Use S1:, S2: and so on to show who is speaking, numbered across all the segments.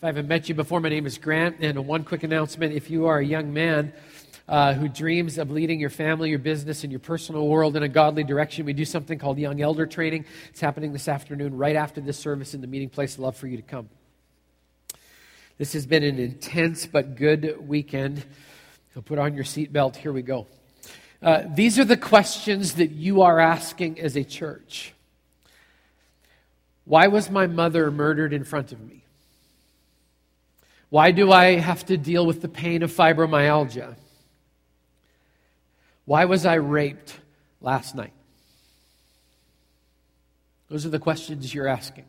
S1: If I haven't met you before, my name is Grant, and one quick announcement. If you are a young man uh, who dreams of leading your family, your business, and your personal world in a godly direction, we do something called Young Elder Training. It's happening this afternoon right after this service in the meeting place. I'd love for you to come. This has been an intense but good weekend. So put on your seatbelt. Here we go. Uh, these are the questions that you are asking as a church. Why was my mother murdered in front of me? Why do I have to deal with the pain of fibromyalgia? Why was I raped last night? Those are the questions you're asking.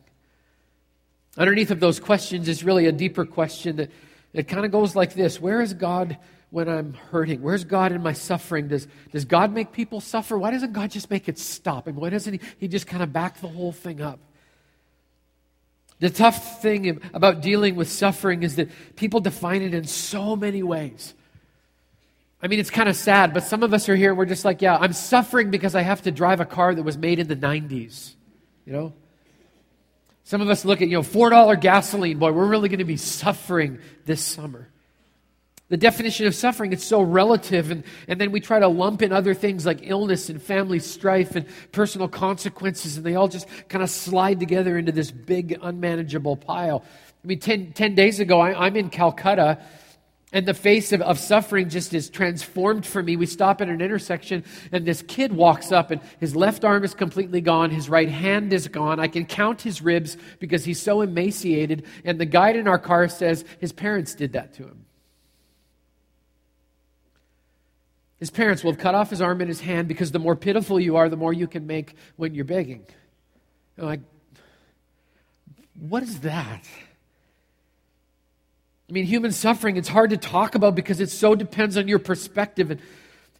S1: Underneath of those questions is really a deeper question that, that kind of goes like this Where is God when I'm hurting? Where's God in my suffering? Does, does God make people suffer? Why doesn't God just make it stop? And why doesn't He, he just kind of back the whole thing up? The tough thing about dealing with suffering is that people define it in so many ways. I mean, it's kind of sad, but some of us are here, we're just like, yeah, I'm suffering because I have to drive a car that was made in the 90s. You know? Some of us look at, you know, $4 gasoline, boy, we're really going to be suffering this summer the definition of suffering it's so relative and, and then we try to lump in other things like illness and family strife and personal consequences and they all just kind of slide together into this big unmanageable pile. I mean 10, 10 days ago I, am in calcutta and the face of, of suffering just is transformed for me. We stop at an intersection and this kid walks up and his left arm is completely gone his right hand is gone. I can count his ribs because he's so emaciated and the guide in our car says his parents did that to him His parents will have cut off his arm and his hand because the more pitiful you are, the more you can make when you're begging. I'm like, what is that? I mean, human suffering, it's hard to talk about because it so depends on your perspective. And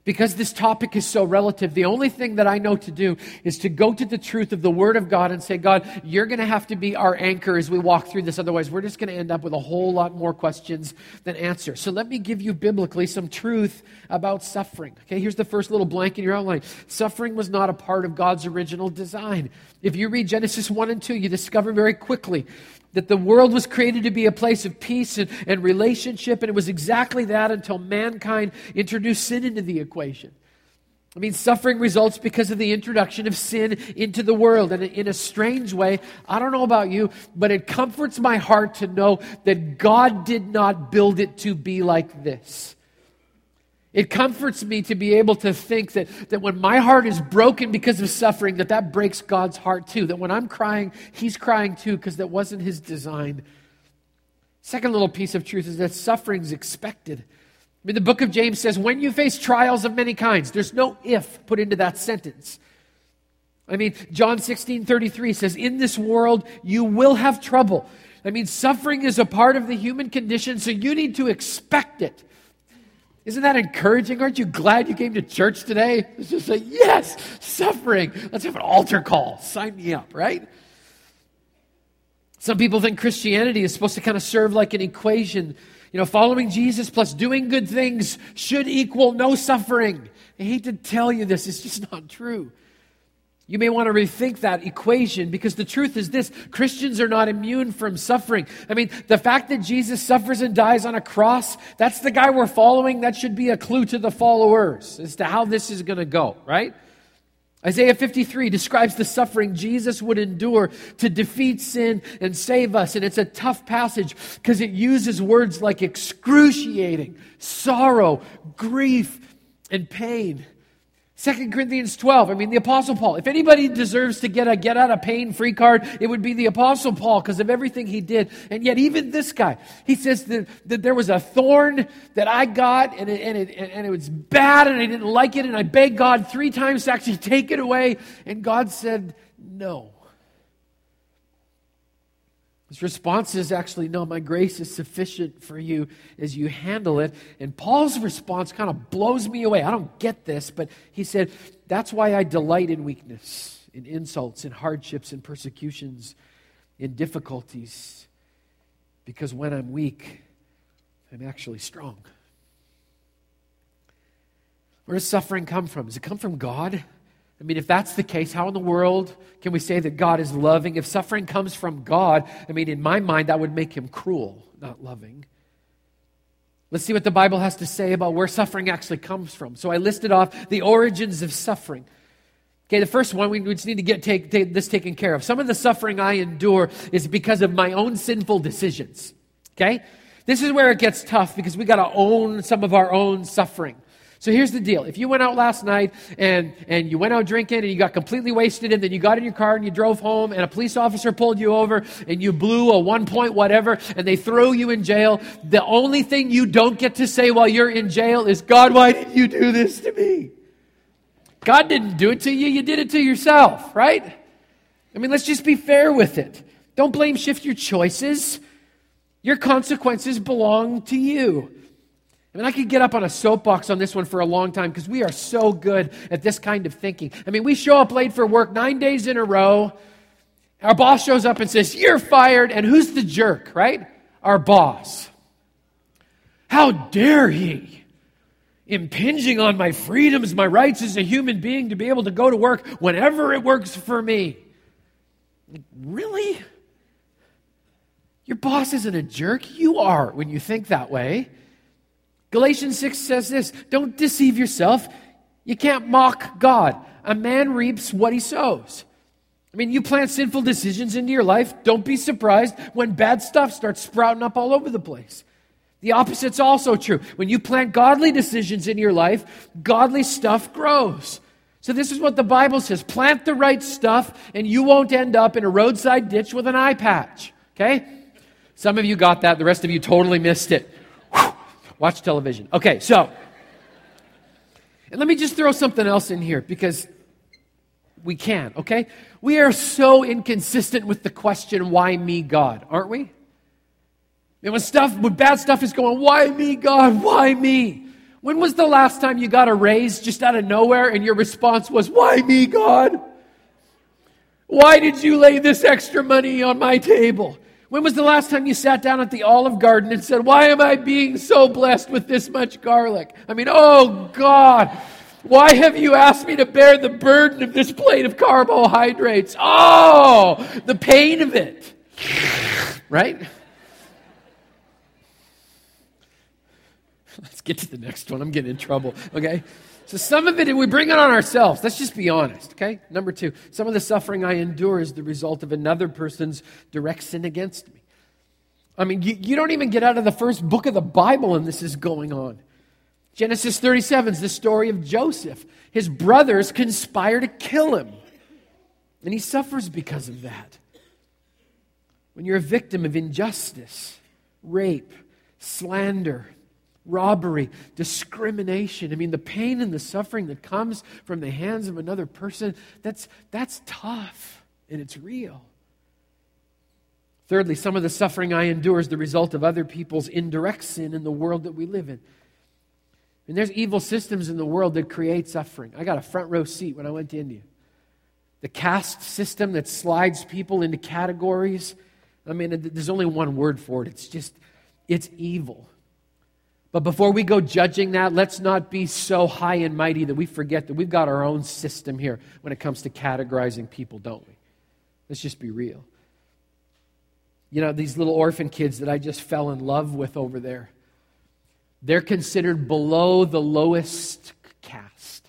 S1: because this topic is so relative, the only thing that I know to do is to go to the truth of the Word of God and say, God, you're going to have to be our anchor as we walk through this. Otherwise, we're just going to end up with a whole lot more questions than answers. So let me give you biblically some truth about suffering. Okay, here's the first little blank in your outline. Suffering was not a part of God's original design. If you read Genesis 1 and 2, you discover very quickly that the world was created to be a place of peace and, and relationship, and it was exactly that until mankind introduced sin into the equation. I mean, suffering results because of the introduction of sin into the world. And in a strange way, I don't know about you, but it comforts my heart to know that God did not build it to be like this. It comforts me to be able to think that, that when my heart is broken because of suffering, that that breaks God's heart too. That when I'm crying, He's crying too because that wasn't His design. Second little piece of truth is that suffering's expected. I mean, the book of James says, when you face trials of many kinds, there's no if put into that sentence. I mean, John 16 33 says, In this world you will have trouble. I mean, suffering is a part of the human condition, so you need to expect it. Isn't that encouraging? Aren't you glad you came to church today? Let's just say, yes, suffering. Let's have an altar call. Sign me up, right? Some people think Christianity is supposed to kind of serve like an equation. You know, following Jesus plus doing good things should equal no suffering. I hate to tell you this, it's just not true. You may want to rethink that equation because the truth is this Christians are not immune from suffering. I mean, the fact that Jesus suffers and dies on a cross, that's the guy we're following. That should be a clue to the followers as to how this is going to go, right? Isaiah 53 describes the suffering Jesus would endure to defeat sin and save us. And it's a tough passage because it uses words like excruciating, sorrow, grief, and pain. Second Corinthians 12, I mean, the Apostle Paul. If anybody deserves to get a get out of pain free card, it would be the Apostle Paul because of everything he did. And yet, even this guy, he says that, that there was a thorn that I got and it, and, it, and it was bad and I didn't like it. And I begged God three times to actually take it away. And God said, no. His response is actually, No, my grace is sufficient for you as you handle it. And Paul's response kind of blows me away. I don't get this, but he said, That's why I delight in weakness, in insults, in hardships, in persecutions, in difficulties. Because when I'm weak, I'm actually strong. Where does suffering come from? Does it come from God? I mean, if that's the case, how in the world can we say that God is loving? If suffering comes from God, I mean, in my mind, that would make him cruel, not loving. Let's see what the Bible has to say about where suffering actually comes from. So I listed off the origins of suffering. Okay, the first one, we just need to get take, take this taken care of. Some of the suffering I endure is because of my own sinful decisions. Okay? This is where it gets tough because we got to own some of our own suffering. So here's the deal. If you went out last night and, and you went out drinking and you got completely wasted and then you got in your car and you drove home and a police officer pulled you over and you blew a one point whatever and they throw you in jail, the only thing you don't get to say while you're in jail is, God, why did you do this to me? God didn't do it to you, you did it to yourself, right? I mean, let's just be fair with it. Don't blame shift your choices. Your consequences belong to you. I mean, I could get up on a soapbox on this one for a long time because we are so good at this kind of thinking. I mean, we show up late for work nine days in a row. Our boss shows up and says, You're fired. And who's the jerk, right? Our boss. How dare he? Impinging on my freedoms, my rights as a human being to be able to go to work whenever it works for me. Really? Your boss isn't a jerk. You are when you think that way. Galatians 6 says this Don't deceive yourself. You can't mock God. A man reaps what he sows. I mean, you plant sinful decisions into your life. Don't be surprised when bad stuff starts sprouting up all over the place. The opposite's also true. When you plant godly decisions in your life, godly stuff grows. So, this is what the Bible says plant the right stuff, and you won't end up in a roadside ditch with an eye patch. Okay? Some of you got that, the rest of you totally missed it. Watch television. Okay, so, and let me just throw something else in here because we can, okay? We are so inconsistent with the question, why me, God, aren't we? And when stuff, when bad stuff is going, why me, God, why me? When was the last time you got a raise just out of nowhere and your response was, why me, God? Why did you lay this extra money on my table? When was the last time you sat down at the Olive Garden and said, Why am I being so blessed with this much garlic? I mean, oh God, why have you asked me to bear the burden of this plate of carbohydrates? Oh, the pain of it. Right? Let's get to the next one. I'm getting in trouble. Okay? So some of it we bring it on ourselves. Let's just be honest, okay? Number two, some of the suffering I endure is the result of another person's direct sin against me. I mean, you, you don't even get out of the first book of the Bible and this is going on. Genesis 37 is the story of Joseph. His brothers conspire to kill him, and he suffers because of that. When you're a victim of injustice, rape, slander, robbery, discrimination. I mean, the pain and the suffering that comes from the hands of another person, that's, that's tough and it's real. Thirdly, some of the suffering I endure is the result of other people's indirect sin in the world that we live in. And there's evil systems in the world that create suffering. I got a front row seat when I went to India. The caste system that slides people into categories. I mean, there's only one word for it. It's just, it's evil. But before we go judging that, let's not be so high and mighty that we forget that we've got our own system here when it comes to categorizing people, don't we? Let's just be real. You know, these little orphan kids that I just fell in love with over there, they're considered below the lowest caste.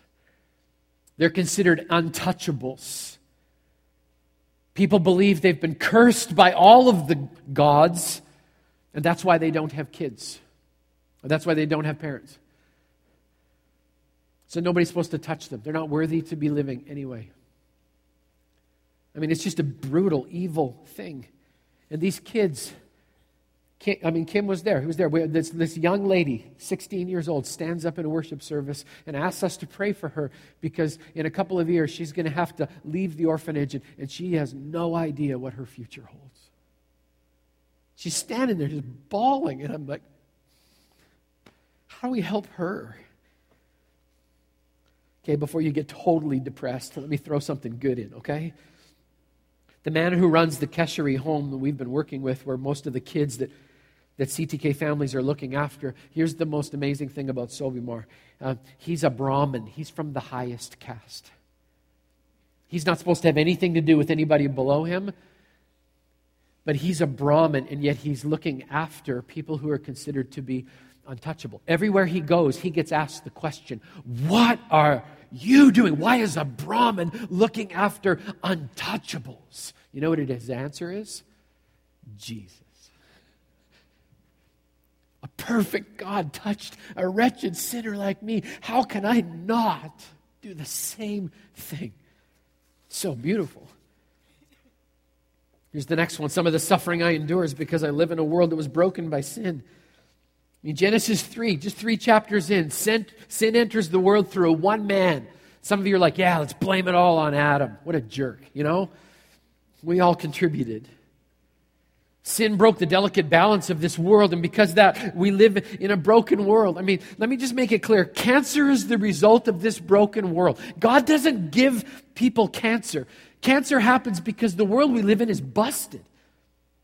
S1: They're considered untouchables. People believe they've been cursed by all of the gods, and that's why they don't have kids. That's why they don't have parents. So nobody's supposed to touch them. They're not worthy to be living anyway. I mean, it's just a brutal, evil thing. And these kids, Kim, I mean, Kim was there. Who was there? This, this young lady, 16 years old, stands up in a worship service and asks us to pray for her because in a couple of years she's going to have to leave the orphanage and, and she has no idea what her future holds. She's standing there just bawling, and I'm like, how do we help her? Okay, before you get totally depressed, let me throw something good in, okay? The man who runs the Keshery home that we've been working with, where most of the kids that, that CTK families are looking after, here's the most amazing thing about Sobimar. Uh, he's a Brahmin, he's from the highest caste. He's not supposed to have anything to do with anybody below him. But he's a Brahmin, and yet he's looking after people who are considered to be untouchable. Everywhere he goes, he gets asked the question, What are you doing? Why is a Brahmin looking after untouchables? You know what his answer is? Jesus. A perfect God touched a wretched sinner like me. How can I not do the same thing? So beautiful. Here's the next one. Some of the suffering I endure is because I live in a world that was broken by sin. I mean, Genesis 3, just three chapters in, sin, sin enters the world through one man. Some of you are like, yeah, let's blame it all on Adam. What a jerk, you know? We all contributed. Sin broke the delicate balance of this world, and because that, we live in a broken world. I mean, let me just make it clear cancer is the result of this broken world. God doesn't give people cancer. Cancer happens because the world we live in is busted.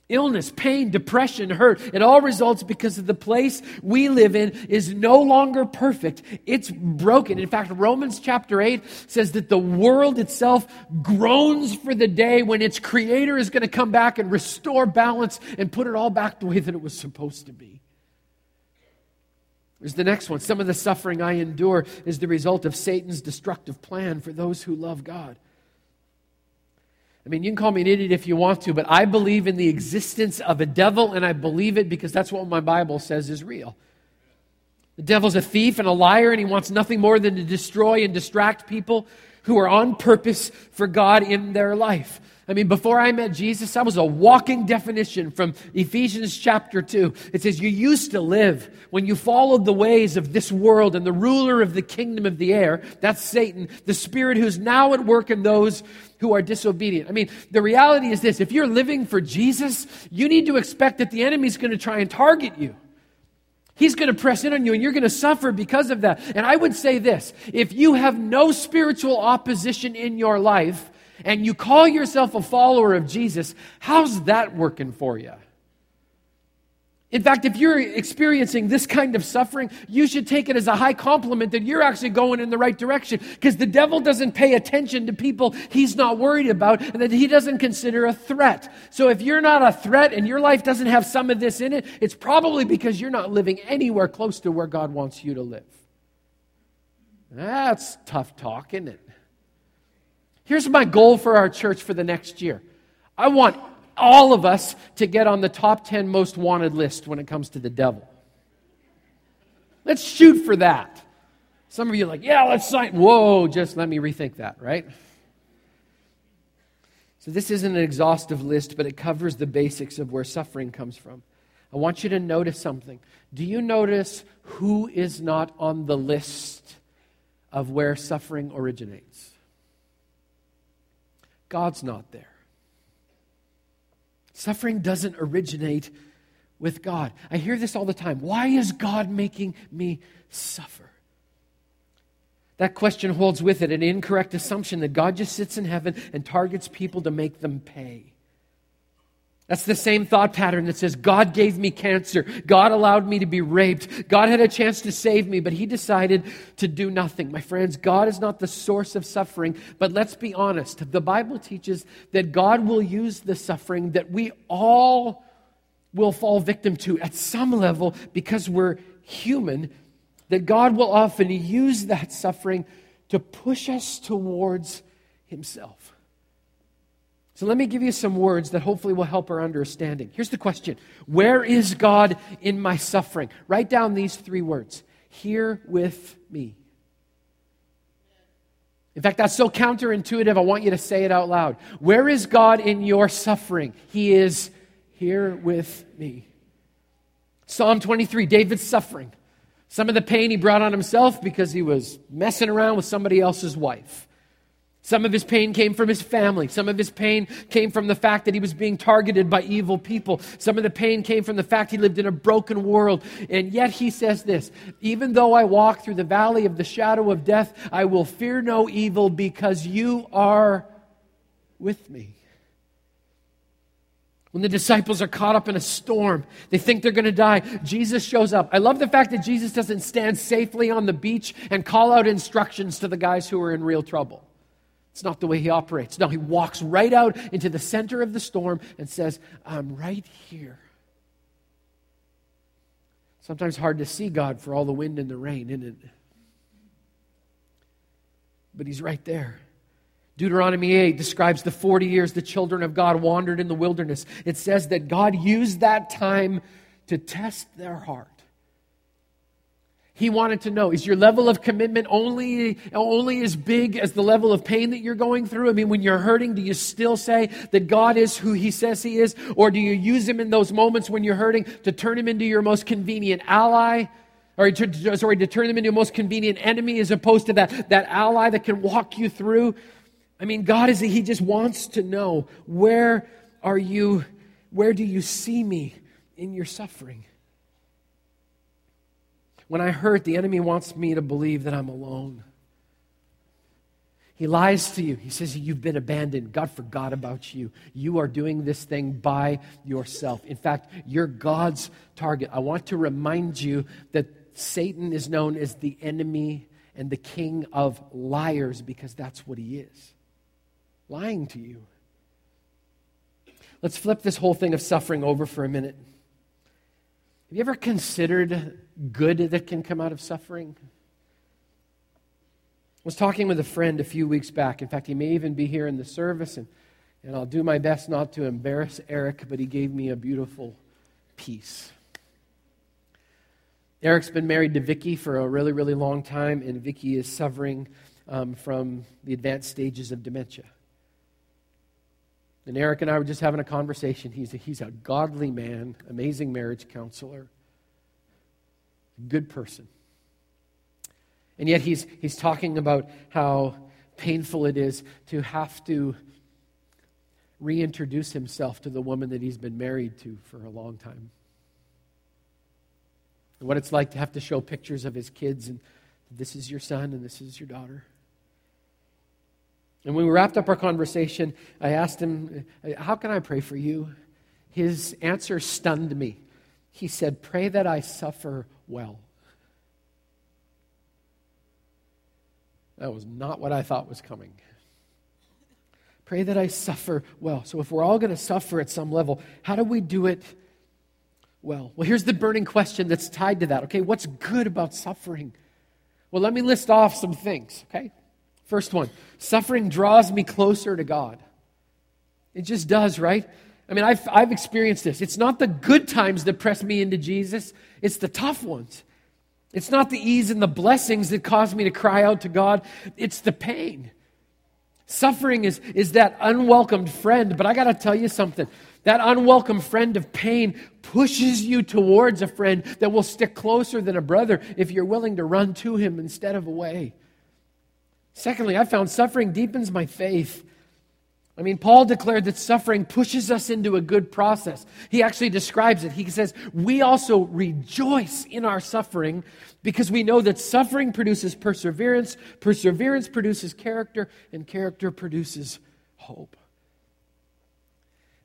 S1: Illness, pain, depression, hurt, it all results because of the place we live in is no longer perfect. It's broken. In fact, Romans chapter 8 says that the world itself groans for the day when its creator is going to come back and restore balance and put it all back the way that it was supposed to be. Here's the next one. Some of the suffering I endure is the result of Satan's destructive plan for those who love God. I mean, you can call me an idiot if you want to, but I believe in the existence of a devil, and I believe it because that's what my Bible says is real. The devil's a thief and a liar, and he wants nothing more than to destroy and distract people who are on purpose for God in their life. I mean, before I met Jesus, I was a walking definition from Ephesians chapter 2. It says, You used to live when you followed the ways of this world and the ruler of the kingdom of the air. That's Satan, the spirit who's now at work in those who are disobedient. I mean, the reality is this if you're living for Jesus, you need to expect that the enemy's going to try and target you. He's going to press in on you and you're going to suffer because of that. And I would say this if you have no spiritual opposition in your life, and you call yourself a follower of Jesus, how's that working for you? In fact, if you're experiencing this kind of suffering, you should take it as a high compliment that you're actually going in the right direction because the devil doesn't pay attention to people he's not worried about and that he doesn't consider a threat. So if you're not a threat and your life doesn't have some of this in it, it's probably because you're not living anywhere close to where God wants you to live. That's tough talk, isn't it? Here's my goal for our church for the next year I want all of us to get on the top 10 most wanted list when it comes to the devil. Let's shoot for that. Some of you are like, yeah, let's sign. Whoa, just let me rethink that, right? So, this isn't an exhaustive list, but it covers the basics of where suffering comes from. I want you to notice something. Do you notice who is not on the list of where suffering originates? God's not there. Suffering doesn't originate with God. I hear this all the time. Why is God making me suffer? That question holds with it an incorrect assumption that God just sits in heaven and targets people to make them pay. That's the same thought pattern that says, God gave me cancer. God allowed me to be raped. God had a chance to save me, but He decided to do nothing. My friends, God is not the source of suffering, but let's be honest. The Bible teaches that God will use the suffering that we all will fall victim to at some level because we're human, that God will often use that suffering to push us towards Himself. So let me give you some words that hopefully will help our understanding. Here's the question Where is God in my suffering? Write down these three words Here with me. In fact, that's so counterintuitive, I want you to say it out loud. Where is God in your suffering? He is here with me. Psalm 23, David's suffering. Some of the pain he brought on himself because he was messing around with somebody else's wife. Some of his pain came from his family. Some of his pain came from the fact that he was being targeted by evil people. Some of the pain came from the fact he lived in a broken world. And yet he says this Even though I walk through the valley of the shadow of death, I will fear no evil because you are with me. When the disciples are caught up in a storm, they think they're going to die. Jesus shows up. I love the fact that Jesus doesn't stand safely on the beach and call out instructions to the guys who are in real trouble. It's not the way he operates. No, he walks right out into the center of the storm and says, I'm right here. Sometimes hard to see God for all the wind and the rain, isn't it? But he's right there. Deuteronomy 8 describes the 40 years the children of God wandered in the wilderness. It says that God used that time to test their heart. He wanted to know is your level of commitment only, only as big as the level of pain that you're going through? I mean, when you're hurting, do you still say that God is who He says He is? Or do you use Him in those moments when you're hurting to turn Him into your most convenient ally? Or to, sorry, to turn Him into your most convenient enemy as opposed to that, that ally that can walk you through? I mean, God is, He just wants to know where are you, where do you see me in your suffering? When I hurt, the enemy wants me to believe that I'm alone. He lies to you. He says you've been abandoned. God forgot about you. You are doing this thing by yourself. In fact, you're God's target. I want to remind you that Satan is known as the enemy and the king of liars because that's what he is lying to you. Let's flip this whole thing of suffering over for a minute. Have you ever considered good that can come out of suffering? I was talking with a friend a few weeks back. In fact, he may even be here in the service, and, and I'll do my best not to embarrass Eric, but he gave me a beautiful piece. Eric's been married to Vicky for a really, really long time, and Vicky is suffering um, from the advanced stages of dementia. And Eric and I were just having a conversation. He's a, he's a godly man, amazing marriage counselor, good person. And yet he's, he's talking about how painful it is to have to reintroduce himself to the woman that he's been married to for a long time. And what it's like to have to show pictures of his kids and this is your son and this is your daughter. And when we wrapped up our conversation, I asked him, How can I pray for you? His answer stunned me. He said, Pray that I suffer well. That was not what I thought was coming. Pray that I suffer well. So, if we're all going to suffer at some level, how do we do it well? Well, here's the burning question that's tied to that. Okay, what's good about suffering? Well, let me list off some things, okay? First one suffering draws me closer to God. It just does, right? I mean, I've, I've experienced this. It's not the good times that press me into Jesus, it's the tough ones. It's not the ease and the blessings that cause me to cry out to God, it's the pain. Suffering is, is that unwelcomed friend, but I got to tell you something. That unwelcome friend of pain pushes you towards a friend that will stick closer than a brother if you're willing to run to him instead of away. Secondly, I found suffering deepens my faith. I mean, Paul declared that suffering pushes us into a good process. He actually describes it. He says, We also rejoice in our suffering because we know that suffering produces perseverance, perseverance produces character, and character produces hope.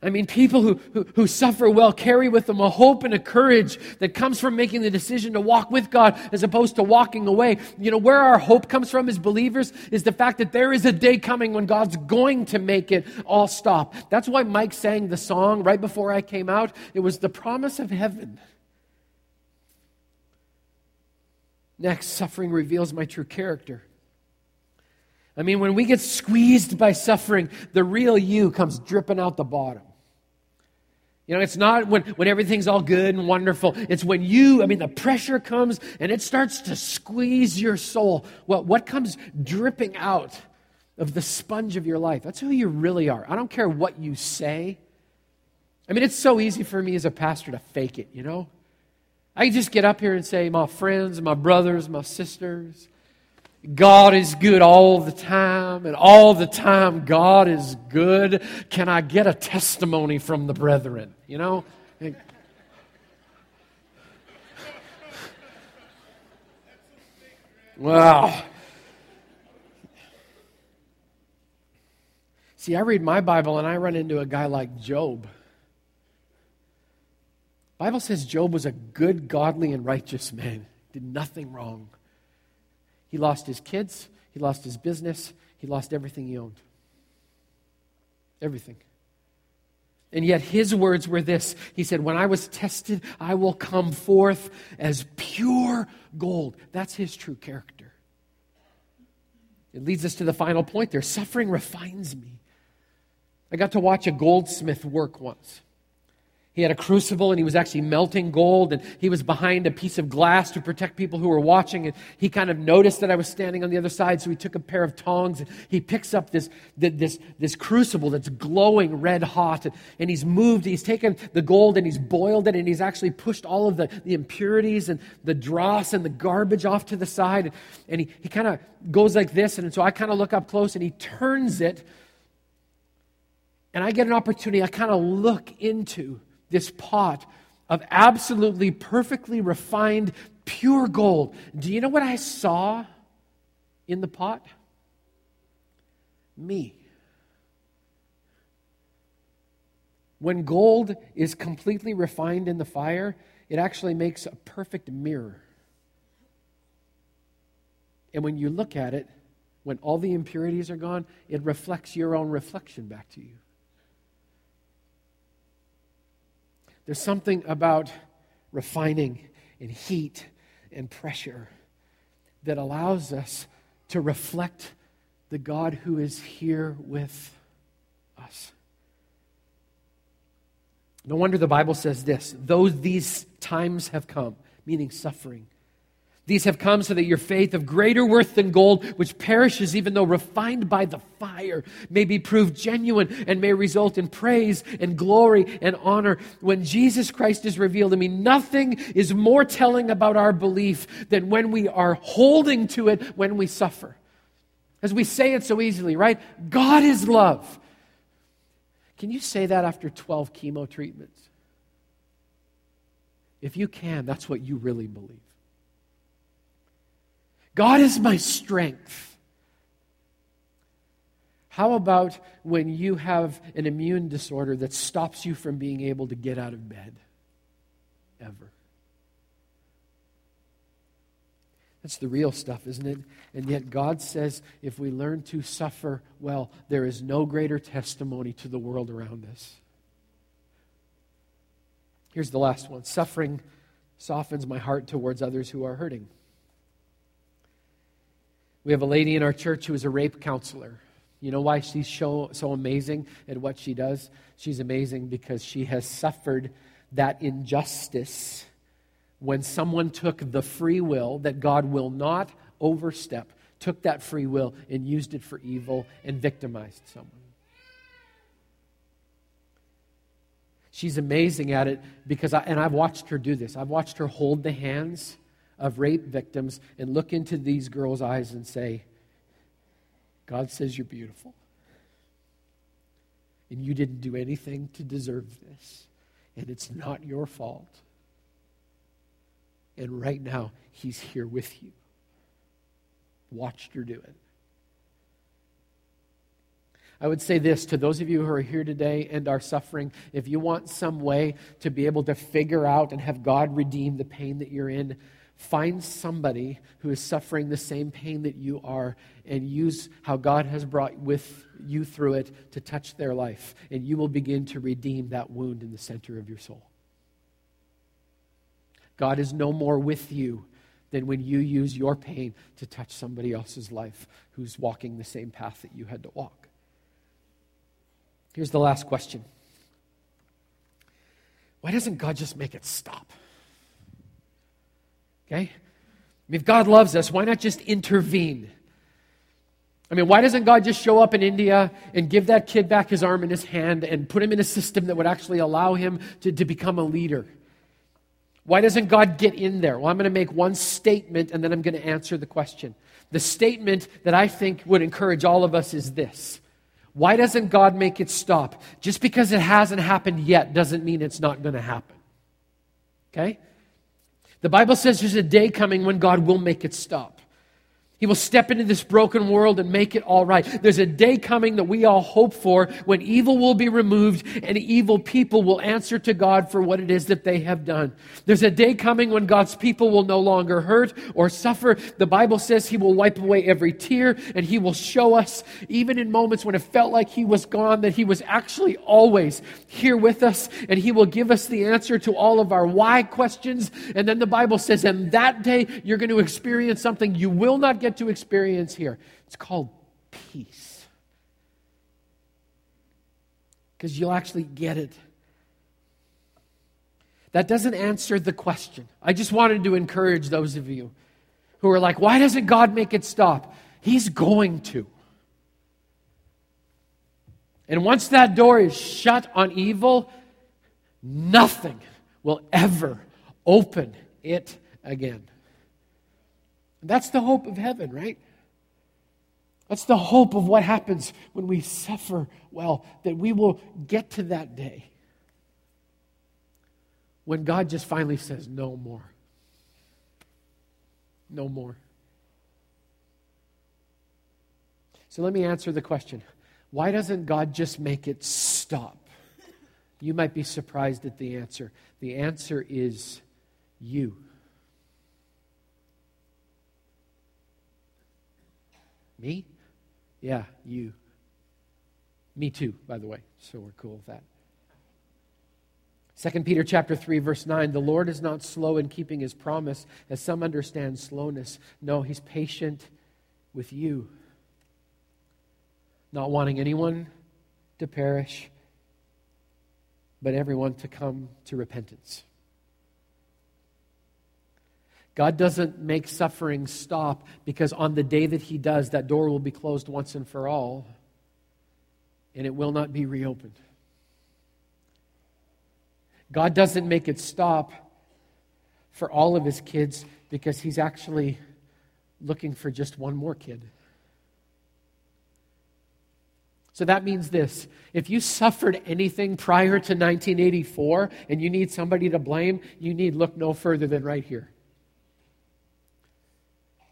S1: I mean, people who, who, who, suffer well carry with them a hope and a courage that comes from making the decision to walk with God as opposed to walking away. You know, where our hope comes from as believers is the fact that there is a day coming when God's going to make it all stop. That's why Mike sang the song right before I came out. It was the promise of heaven. Next, suffering reveals my true character. I mean, when we get squeezed by suffering, the real you comes dripping out the bottom. You know, it's not when, when everything's all good and wonderful. It's when you, I mean, the pressure comes and it starts to squeeze your soul. What, what comes dripping out of the sponge of your life? That's who you really are. I don't care what you say. I mean, it's so easy for me as a pastor to fake it, you know? I just get up here and say, my friends, my brothers, my sisters, God is good all the time, and all the time God is good. Can I get a testimony from the brethren? You know? Wow. See, I read my Bible and I run into a guy like Job. Bible says Job was a good, godly, and righteous man. Did nothing wrong. He lost his kids. he lost his business, he lost everything he owned. Everything. And yet his words were this He said, When I was tested, I will come forth as pure gold. That's his true character. It leads us to the final point there suffering refines me. I got to watch a goldsmith work once. He had a crucible and he was actually melting gold and he was behind a piece of glass to protect people who were watching. And he kind of noticed that I was standing on the other side, so he took a pair of tongs and he picks up this, this, this crucible that's glowing red hot. And, and he's moved, he's taken the gold and he's boiled it and he's actually pushed all of the, the impurities and the dross and the garbage off to the side. And, and he, he kind of goes like this. And so I kind of look up close and he turns it. And I get an opportunity, I kind of look into this pot of absolutely perfectly refined pure gold. Do you know what I saw in the pot? Me. When gold is completely refined in the fire, it actually makes a perfect mirror. And when you look at it, when all the impurities are gone, it reflects your own reflection back to you. There's something about refining and heat and pressure that allows us to reflect the God who is here with us. No wonder the Bible says this though these times have come, meaning suffering, these have come so that your faith of greater worth than gold, which perishes even though refined by the fire, may be proved genuine and may result in praise and glory and honor when Jesus Christ is revealed. I mean, nothing is more telling about our belief than when we are holding to it when we suffer. As we say it so easily, right? God is love. Can you say that after 12 chemo treatments? If you can, that's what you really believe. God is my strength. How about when you have an immune disorder that stops you from being able to get out of bed? Ever. That's the real stuff, isn't it? And yet, God says if we learn to suffer well, there is no greater testimony to the world around us. Here's the last one suffering softens my heart towards others who are hurting. We have a lady in our church who is a rape counselor. You know why she's so, so amazing at what she does? She's amazing because she has suffered that injustice when someone took the free will that God will not overstep, took that free will and used it for evil and victimized someone. She's amazing at it because I, and I've watched her do this. I've watched her hold the hands of rape victims and look into these girls' eyes and say, God says you're beautiful. And you didn't do anything to deserve this. And it's not your fault. And right now, He's here with you. Watched her do it. I would say this to those of you who are here today and are suffering if you want some way to be able to figure out and have God redeem the pain that you're in, Find somebody who is suffering the same pain that you are and use how God has brought with you through it to touch their life. And you will begin to redeem that wound in the center of your soul. God is no more with you than when you use your pain to touch somebody else's life who's walking the same path that you had to walk. Here's the last question Why doesn't God just make it stop? Okay? If God loves us, why not just intervene? I mean, why doesn't God just show up in India and give that kid back his arm and his hand and put him in a system that would actually allow him to, to become a leader? Why doesn't God get in there? Well, I'm going to make one statement and then I'm going to answer the question. The statement that I think would encourage all of us is this Why doesn't God make it stop? Just because it hasn't happened yet doesn't mean it's not going to happen. Okay? The Bible says there's a day coming when God will make it stop. He will step into this broken world and make it all right. There's a day coming that we all hope for when evil will be removed and evil people will answer to God for what it is that they have done. There's a day coming when God's people will no longer hurt or suffer. The Bible says He will wipe away every tear and He will show us, even in moments when it felt like He was gone, that He was actually always here with us and He will give us the answer to all of our why questions. And then the Bible says, and that day you're going to experience something you will not get to experience here. It's called peace. Because you'll actually get it. That doesn't answer the question. I just wanted to encourage those of you who are like, why doesn't God make it stop? He's going to. And once that door is shut on evil, nothing will ever open it again. That's the hope of heaven, right? That's the hope of what happens when we suffer well, that we will get to that day when God just finally says, No more. No more. So let me answer the question why doesn't God just make it stop? You might be surprised at the answer. The answer is you. Me? Yeah, you. Me too, by the way. So we're cool with that. 2 Peter chapter 3 verse 9 the Lord is not slow in keeping his promise as some understand slowness no he's patient with you not wanting anyone to perish but everyone to come to repentance God doesn't make suffering stop because on the day that He does, that door will be closed once and for all, and it will not be reopened. God doesn't make it stop for all of His kids because He's actually looking for just one more kid. So that means this if you suffered anything prior to 1984 and you need somebody to blame, you need look no further than right here.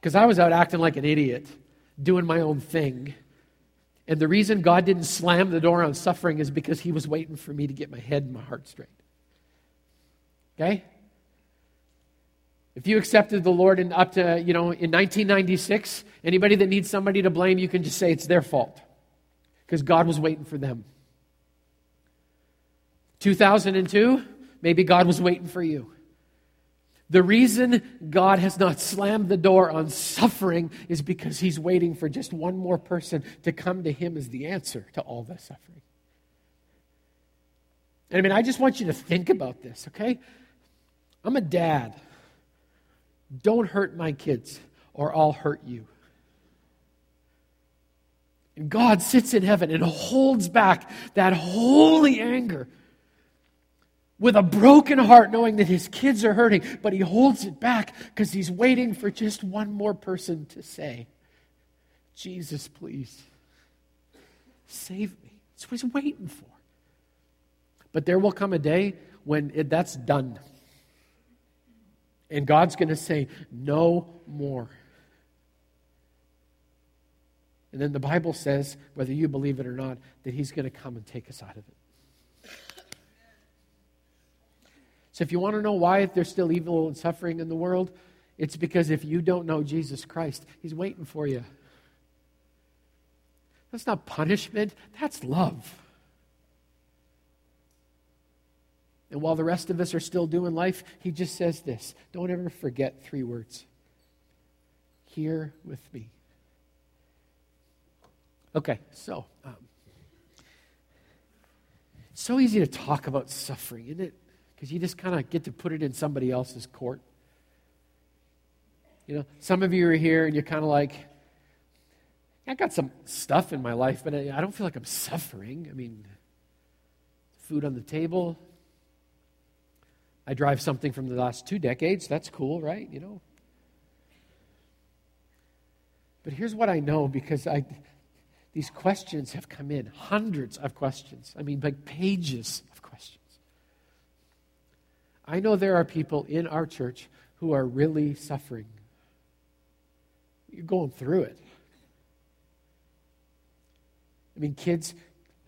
S1: Because I was out acting like an idiot, doing my own thing. And the reason God didn't slam the door on suffering is because He was waiting for me to get my head and my heart straight. Okay? If you accepted the Lord in up to, you know, in 1996, anybody that needs somebody to blame, you can just say it's their fault. Because God was waiting for them. 2002, maybe God was waiting for you. The reason God has not slammed the door on suffering is because He's waiting for just one more person to come to Him as the answer to all the suffering. And I mean, I just want you to think about this, okay? I'm a dad. Don't hurt my kids, or I'll hurt you. And God sits in heaven and holds back that holy anger with a broken heart, knowing that his kids are hurting, but he holds it back because he's waiting for just one more person to say, Jesus, please, save me. That's what he's waiting for. But there will come a day when it, that's done. And God's going to say, no more. And then the Bible says, whether you believe it or not, that He's going to come and take us out of it. So if you want to know why there's still evil and suffering in the world, it's because if you don't know Jesus Christ, He's waiting for you. That's not punishment, that's love. And while the rest of us are still doing life, He just says this don't ever forget three words here with me. Okay, so. Um, it's so easy to talk about suffering, isn't it? Because you just kind of get to put it in somebody else's court. You know, some of you are here and you're kind of like, I got some stuff in my life, but I don't feel like I'm suffering. I mean, food on the table. I drive something from the last two decades. That's cool, right? You know. But here's what I know because I, these questions have come in hundreds of questions. I mean, like pages I know there are people in our church who are really suffering. you're going through it. I mean, kids,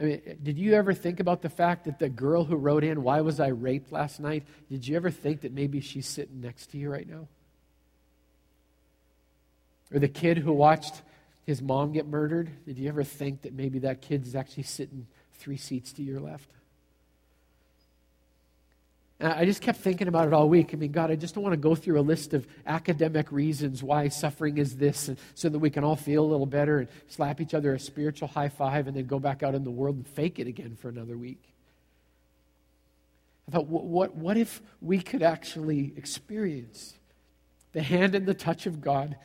S1: I mean, did you ever think about the fact that the girl who wrote in, Why was I raped last night? Did you ever think that maybe she's sitting next to you right now? Or the kid who watched his mom get murdered, did you ever think that maybe that kid is actually sitting three seats to your left? And I just kept thinking about it all week. I mean, God, I just don't want to go through a list of academic reasons why suffering is this, and so that we can all feel a little better and slap each other a spiritual high five and then go back out in the world and fake it again for another week. I thought, what, what, what if we could actually experience the hand and the touch of God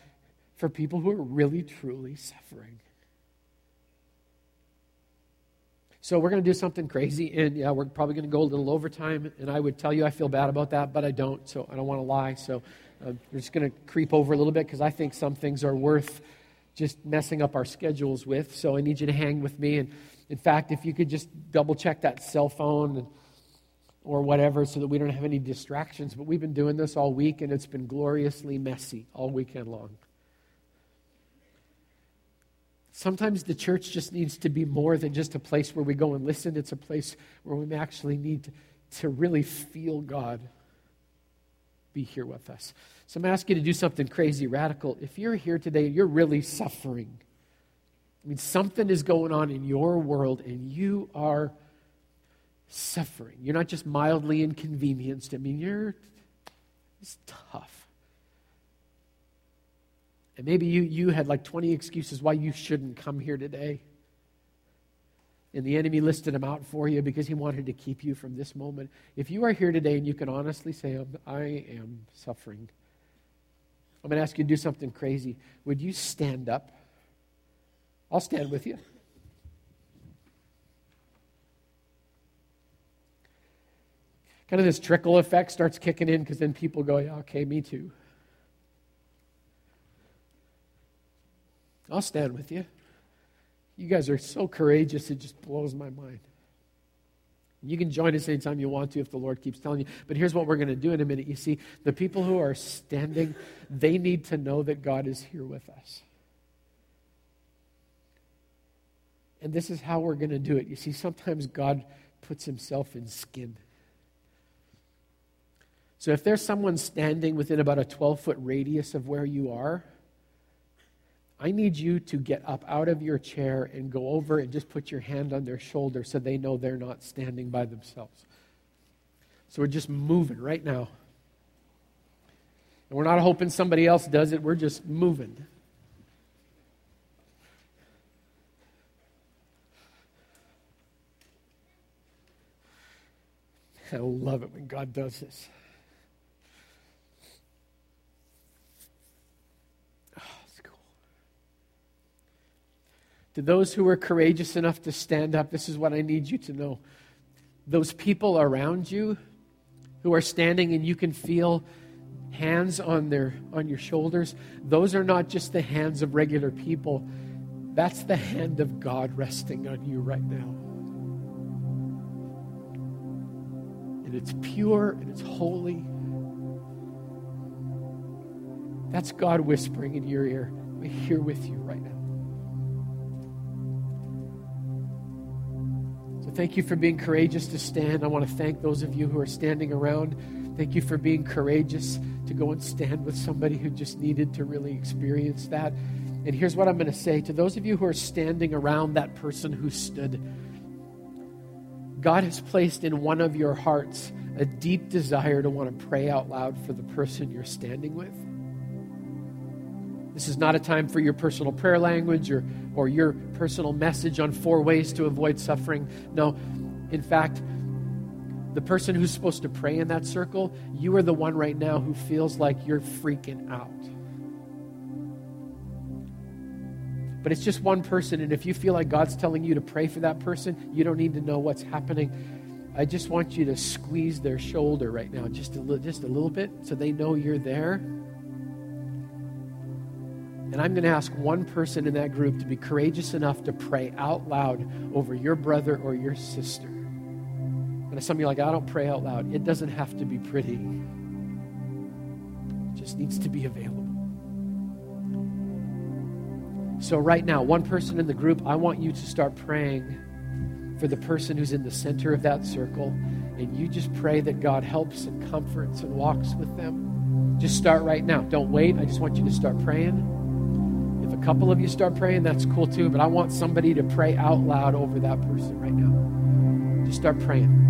S1: for people who are really, truly suffering? So we're going to do something crazy, and yeah, we're probably going to go a little overtime. And I would tell you I feel bad about that, but I don't. So I don't want to lie. So uh, we're just going to creep over a little bit because I think some things are worth just messing up our schedules with. So I need you to hang with me. And in fact, if you could just double check that cell phone or whatever, so that we don't have any distractions. But we've been doing this all week, and it's been gloriously messy all weekend long. Sometimes the church just needs to be more than just a place where we go and listen. It's a place where we actually need to, to really feel God be here with us. So I'm asking you to do something crazy, radical. If you're here today, you're really suffering. I mean, something is going on in your world and you are suffering. You're not just mildly inconvenienced. I mean, you're, it's tough. And maybe you, you had like 20 excuses why you shouldn't come here today. And the enemy listed them out for you because he wanted to keep you from this moment. If you are here today and you can honestly say, um, I am suffering, I'm going to ask you to do something crazy. Would you stand up? I'll stand with you. Kind of this trickle effect starts kicking in because then people go, yeah, okay, me too. I'll stand with you. You guys are so courageous, it just blows my mind. You can join us anytime you want to if the Lord keeps telling you. But here's what we're going to do in a minute. You see, the people who are standing, they need to know that God is here with us. And this is how we're going to do it. You see, sometimes God puts himself in skin. So if there's someone standing within about a 12 foot radius of where you are, I need you to get up out of your chair and go over and just put your hand on their shoulder so they know they're not standing by themselves. So we're just moving right now. And we're not hoping somebody else does it, we're just moving. I love it when God does this. To those who are courageous enough to stand up, this is what I need you to know. Those people around you who are standing and you can feel hands on their on your shoulders, those are not just the hands of regular people. That's the hand of God resting on you right now. And it's pure and it's holy. That's God whispering in your ear. We're here with you right now. Thank you for being courageous to stand. I want to thank those of you who are standing around. Thank you for being courageous to go and stand with somebody who just needed to really experience that. And here's what I'm going to say to those of you who are standing around that person who stood. God has placed in one of your hearts a deep desire to want to pray out loud for the person you're standing with. This is not a time for your personal prayer language or, or your personal message on four ways to avoid suffering. No, in fact, the person who's supposed to pray in that circle, you are the one right now who feels like you're freaking out. But it's just one person, and if you feel like God's telling you to pray for that person, you don't need to know what's happening. I just want you to squeeze their shoulder right now, just a, li- just a little bit, so they know you're there. And I'm going to ask one person in that group to be courageous enough to pray out loud over your brother or your sister. And some of you are like, I don't pray out loud. It doesn't have to be pretty, it just needs to be available. So, right now, one person in the group, I want you to start praying for the person who's in the center of that circle. And you just pray that God helps and comforts and walks with them. Just start right now. Don't wait. I just want you to start praying. A couple of you start praying, that's cool too. But I want somebody to pray out loud over that person right now. Just start praying.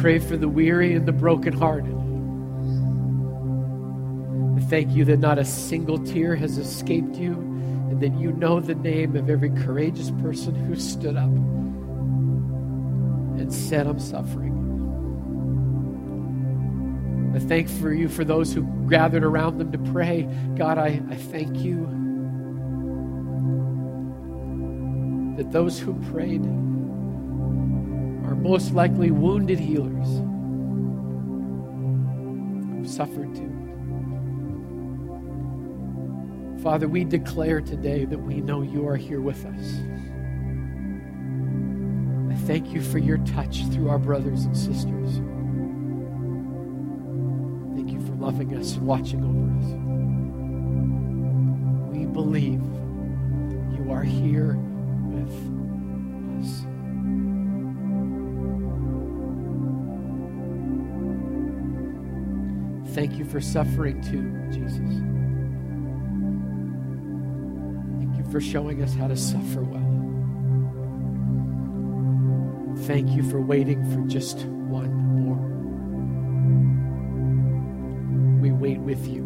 S1: Pray for the weary and the brokenhearted. I thank you that not a single tear has escaped you, and that you know the name of every courageous person who stood up and said, I'm suffering. I thank for you for those who gathered around them to pray. God, I, I thank you that those who prayed are most likely wounded healers who suffered too. Father, we declare today that we know you are here with us. I thank you for your touch through our brothers and sisters. Thank you for loving us and watching over us. We believe you are here Thank you for suffering too, Jesus. Thank you for showing us how to suffer well. Thank you for waiting for just one more. We wait with you.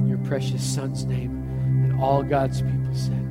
S1: In your precious Son's name, and all God's people say,